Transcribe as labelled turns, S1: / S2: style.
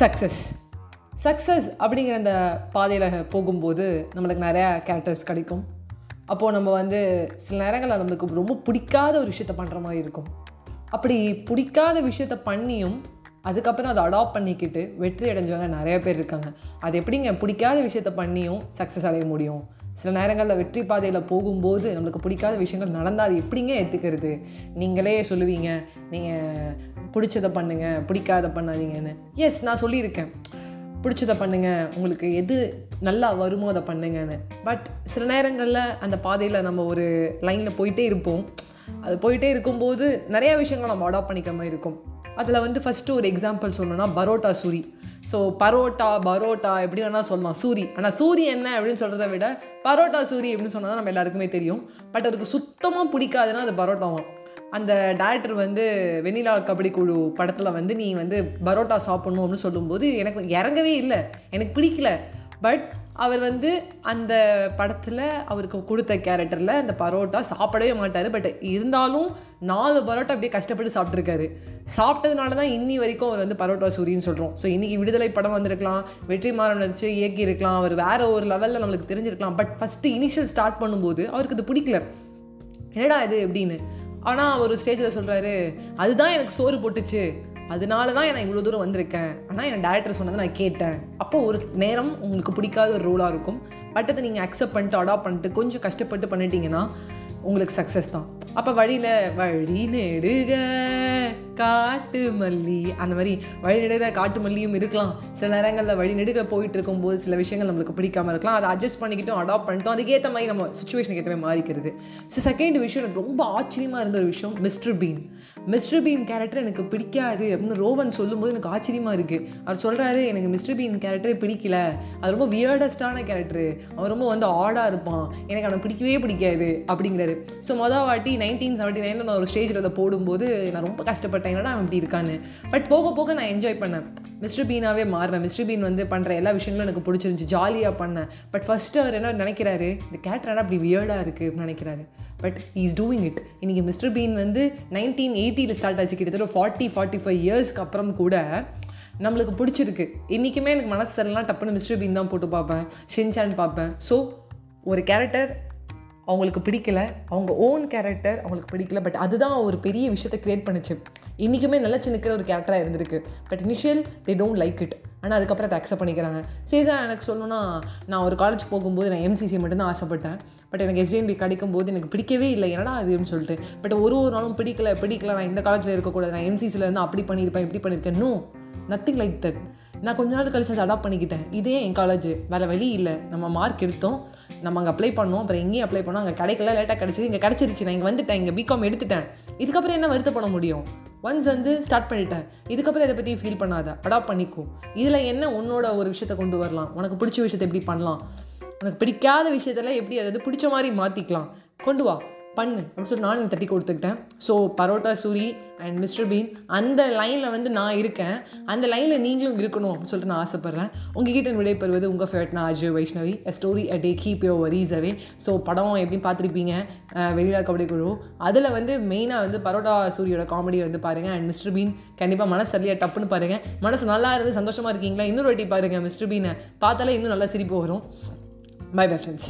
S1: Success success அப்படிங்கிற அந்த பாதையில் போகும்போது நம்மளுக்கு நிறையா கேரக்டர்ஸ் கிடைக்கும். அப்போது நம்ம வந்து சில நேரங்களில் நம்மளுக்கு ரொம்ப பிடிக்காத ஒரு விஷயத்த பண்ணுற மாதிரி இருக்கும். அப்படி பிடிக்காத விஷயத்த பண்ணியும் அதுக்கப்புறம் அதை அடாப்ட் பண்ணிக்கிட்டு வெற்றி அடைஞ்சவங்க நிறைய பேர் இருக்காங்க. அது எப்படிங்க? பிடிக்காத விஷயத்த பண்ணியும் சக்ஸஸ் அடைய முடியும். சில நேரங்களில் வெற்றி பாதையில் போகும்போது நம்மளுக்கு பிடிக்காத விஷயங்கள் நடந்தால் அது எப்படிங்க ஏற்றுக்கிறது நீங்களே சொல்லுவீங்க. நீங்கள் பிடிச்சதை பண்ணுங்கள் பிடிக்காத பண்ணாதீங்கன்னு. எஸ் நான் சொல்லியிருக்கேன். பிடிச்சதை பண்ணுங்கள் உங்களுக்கு எது நல்லா வருமோ அதை பண்ணுங்கன்னு. பட் சில நேரங்களில் அந்த பாதையில் நம்ம ஒரு லைனில் போயிட்டே இருப்போம். அது போயிட்டே இருக்கும்போது நிறைய விஷயங்கள் நம்ம அடாப்ட் பண்ணிக்கிற மாதிரி இருக்கும். அதில் வந்து ஃபஸ்ட்டு ஒரு எக்ஸாம்பிள் சொல்லணும்னா பரோட்டா சூரி. ஸோ பரோட்டா பரோட்டா எப்படி வேணால் சொல்லலாம் சூரி. ஆனால் சூரி என்ன அப்படின்னு சொல்கிறத விட பரோட்டா சூரி அப்படின்னு சொன்னால் தான் நம்ம எல்லாருக்குமே தெரியும். பட் அதுக்கு சுத்தமாக பிடிக்காதுன்னா அது பரோட்டாவாம் அந்த டேரக்டர் வந்து வெண்ணிலா கபடி குழு படத்தில் வந்து நீ வந்து பரோட்டா சாப்பிட்ணும் அப்படின்னு சொல்லும்போது எனக்கு இறங்கவே இல்லை. எனக்கு பிடிக்கல. பட் அவர் வந்து அந்த படத்தில் அவருக்கு கொடுத்த கேரக்டரில் அந்த பரோட்டா சாப்பிடவே மாட்டார். பட் இருந்தாலும் நாலு பரோட்டா அப்படியே கஷ்டப்பட்டு சாப்பிட்ருக்காரு சாப்பிட்டதுனால தான் இன்னி வரைக்கும் அவர் வந்து பரோட்டா சூரின்னு சொல்கிறோம் ஸோ இன்றைக்கி விடுதலை படம் வந்திருக்கலாம். வெற்றிமாறன் நடிச்சு இயக்கி இருக்கலாம் அவர் வேற ஒரு லெவலில் நம்மளுக்கு தெரிஞ்சிருக்கலாம். பட் ஃபஸ்ட்டு இனிஷியல் ஸ்டார்ட் பண்ணும்போது அவருக்கு இது பிடிக்கல. என்னடா இது எப்படின்னு ஆனால் அவர் ஸ்டேஜில் சொல்கிறாரு அதுதான் எனக்கு சோறு போட்டுச்சு. அதனால தான் நான் இவ்வளோ தூரம் வந்திருக்கேன். ஆனால் என் டேரக்டர் சொன்னதை நான் கேட்டேன். அப்போ ஒரு நேரம் உங்களுக்கு பிடிக்காத ஒரு ரோலாக இருக்கும். பட் அதை நீங்கள் அக்செப்ட் பண்ணிட்டு அடாப்ட் பண்ணிட்டு கொஞ்சம் கஷ்டப்பட்டு பண்ணிட்டீங்கன்னா உங்களுக்கு சக்ஸஸ் தான். அப்போ வழியில் வழி நெடுக. காட்டு மல்லி. அந்த மாதிரி வழிநெடுகிற காட்டு மல்லியும் இருக்கலாம். சில நேரங்களில் வழிநெடுக போயிட்டு இருக்கும்போது சில விஷயங்கள் நம்மளுக்கு பிடிக்காம இருக்கலாம். அதை அட்ஜஸ்ட் பண்ணிக்கிட்டோம் அடாப்ட் பண்ணிட்டோம். அதுக்கேற்ற மாதிரி நம்ம சுச்சுவேஷனுக்கு ஏற்ற மாதிரி மாறிக்கிறது. ஸோ செகண்ட் விஷயம் எனக்கு ரொம்ப ஆச்சரியமாக இருந்த ஒரு விஷயம் mister Bean. Mister Bean character எனக்கு பிடிக்காது அப்படின்னு ரோவன் சொல்லும்போது எனக்கு ஆச்சரியமாக இருக்குது அவர் சொல்கிறாரு எனக்கு மிஸ்டர் பீன் கேரக்டரே பிடிக்கல. அது ரொம்ப வியர்டஸ்டான கேரக்டரு அவன் ரொம்ப வந்து ஆடாக இருப்பான். எனக்கு அவனை பிடிக்கவே பிடிக்காது. அப்படிங்கிறாரு. ஸோ மொதல் வாட்டி நைன்டீன் செவன்ட்டி நைனில் நான் ஒரு ஸ்டேஜில் அதை போடும்போது நான் ரொம்ப கஷ்டப்பட்டேன். என்னடா அவன் இப்படி இருக்கான்னு. பட் போக போக நான் என்ஜாய் பண்ணேன். மிஸ்டர் பீனாவே மாறினேன். மிஸ்டர் பீன் வந்து பண்ணுற எல்லா விஷயங்களும் எனக்கு பிடிச்சிருந்துச்சி. ஜாலியாக பண்ணேன். பட் ஃபஸ்ட்டு அவர் என்ன நினைக்கிறாரு? இந்த கேரக்டர் அப்படி வியர்டாக இருக்குது நினைக்கிறாரு. பட் இஸ் டூயிங் இட் இன்றைக்கி மிஸ்டர் பீன் வந்து நைன்டீன் எயிட்டியில் ஸ்டார்ட் ஆச்சு. கிட்டத்தட்ட ஃபார்ட்டி ஃபார்ட்டி ஃபைவ் இயர்ஸ்க்கு அப்புறம் கூட நம்மளுக்கு பிடிச்சிருக்கு. இன்றைக்குமே எனக்கு மனசு தரலாம் டப்புன்னு மிஸ்டர் பீன் தான் போட்டு பார்ப்பேன். ஷின்சான் பார்ப்பேன். ஸோ ஒரு கேரக்டர் அவங்களுக்கு பிடிக்கல. அவங்க ஓன் கேரக்டர் அவங்களுக்கு பிடிக்கல. பட் அதுதான் ஒரு பெரிய விஷயத்தை க்ரியேட் பண்ணுச்சு. இன்றைக்குமே நல்லா சின்ன ஒரு கேரக்டராக இருந்திருக்கு. But initial they don't like it ஆனால் அதுக்கப்புறம் அதை அக்செப்ட் பண்ணிக்கிறாங்க. சீசன் எனக்கு சொல்லணும்னா நான் ஒரு காலேஜ் போகும்போது நான் எம்சிசி மட்டும்தான் ஆசைப்பட்டேன். பட் எனக்கு எஸ்டிஎன்பி கிடைக்கும் போது எனக்கு பிடிக்கவே இல்லை. என்னடா அதுன்னு சொல்லிட்டு. பட் ஒரு ஒரு நாளும் பிடிக்கல பிடிக்கல. நான் இந்த காலேஜில் இருக்கக்கூடாது. நான் எம்சிசியில் இருந்து அப்படி பண்ணியிருப்பேன் இப்படி பண்ணியிருக்கேன். நோ நத்திங் லைக் தட் நான் கொஞ்ச நாள் கழிச்சு அதை அடாப்ட் பண்ணிக்கிட்டேன். இதே என் காலேஜ் வேறு வழி இல்லை. நம்ம மார்க் எடுத்தோம். நம்ம அங்கே அப்ளை பண்ணோம். அப்புறம் எங்கேயும் அப்ளை பண்ணோம். அங்கே கிடைக்கல லேட்டாக கிடச்சிது. இங்கே கிடச்சிருச்சு. நான் இங்கே வந்துட்டேன். இங்கே பிகாம் எடுத்துட்டேன். இதுக்கப்புறம் என்ன வருத்தப்பட முடியும்? ஒன்ஸ் வந்து ஸ்டார்ட் பண்ணிட்டேன். இதுக்கப்புறம் இதை பற்றி ஃபீல் பண்ணாத. அடாப்ட் பண்ணிக்கோ. இதில் என்ன உன்னோட ஒரு விஷயத்த கொண்டு வரலாம்? உனக்கு பிடிச்ச விஷயத்தை எப்படி பண்ணலாம்? உனக்கு பிடிக்காத விஷயத்தெல்லாம் எப்படி அதை பிடிச்ச மாதிரி மாற்றிக்கலாம் கொண்டு வா. பண்ணு. அப்படின்னு சொல்லி நான் தட்டி கொடுத்துக்கிட்டேன். So Parotta Soori and mister Bean அந்த லைனில் வந்து நான் இருக்கேன். அந்த லைனில் நீங்களும் இருக்கணும் அப்படின்னு சொல்லிட்டு நான் ஆசைப்பட்றேன். உங்ககிட்ட விடைபெறுவது உங்கள் ஃபேவரட் நான் Ajay Vaishnavi. A story a day keep your worries away so படம் எப்படி பார்த்துருப்பீங்க. வெளியில கபடி குழு. அதில் வந்து மெயினாக வந்து பரோட்டா சூரியோட காமெடி வந்து பாருங்கள் அண்ட் மிஸ்டர் பீன் கண்டிப்பாக மனசு சரியாக டப்புன்னு பாருங்கள் மனசு நல்லா இருந்து சந்தோஷமாக இருக்கீங்களா? இன்னொரு வாட்டி பாருங்கள் மிஸ்டர் பீனை பார்த்தாலே இன்னும் நல்லா சிரிப்பு வரும். By bye friends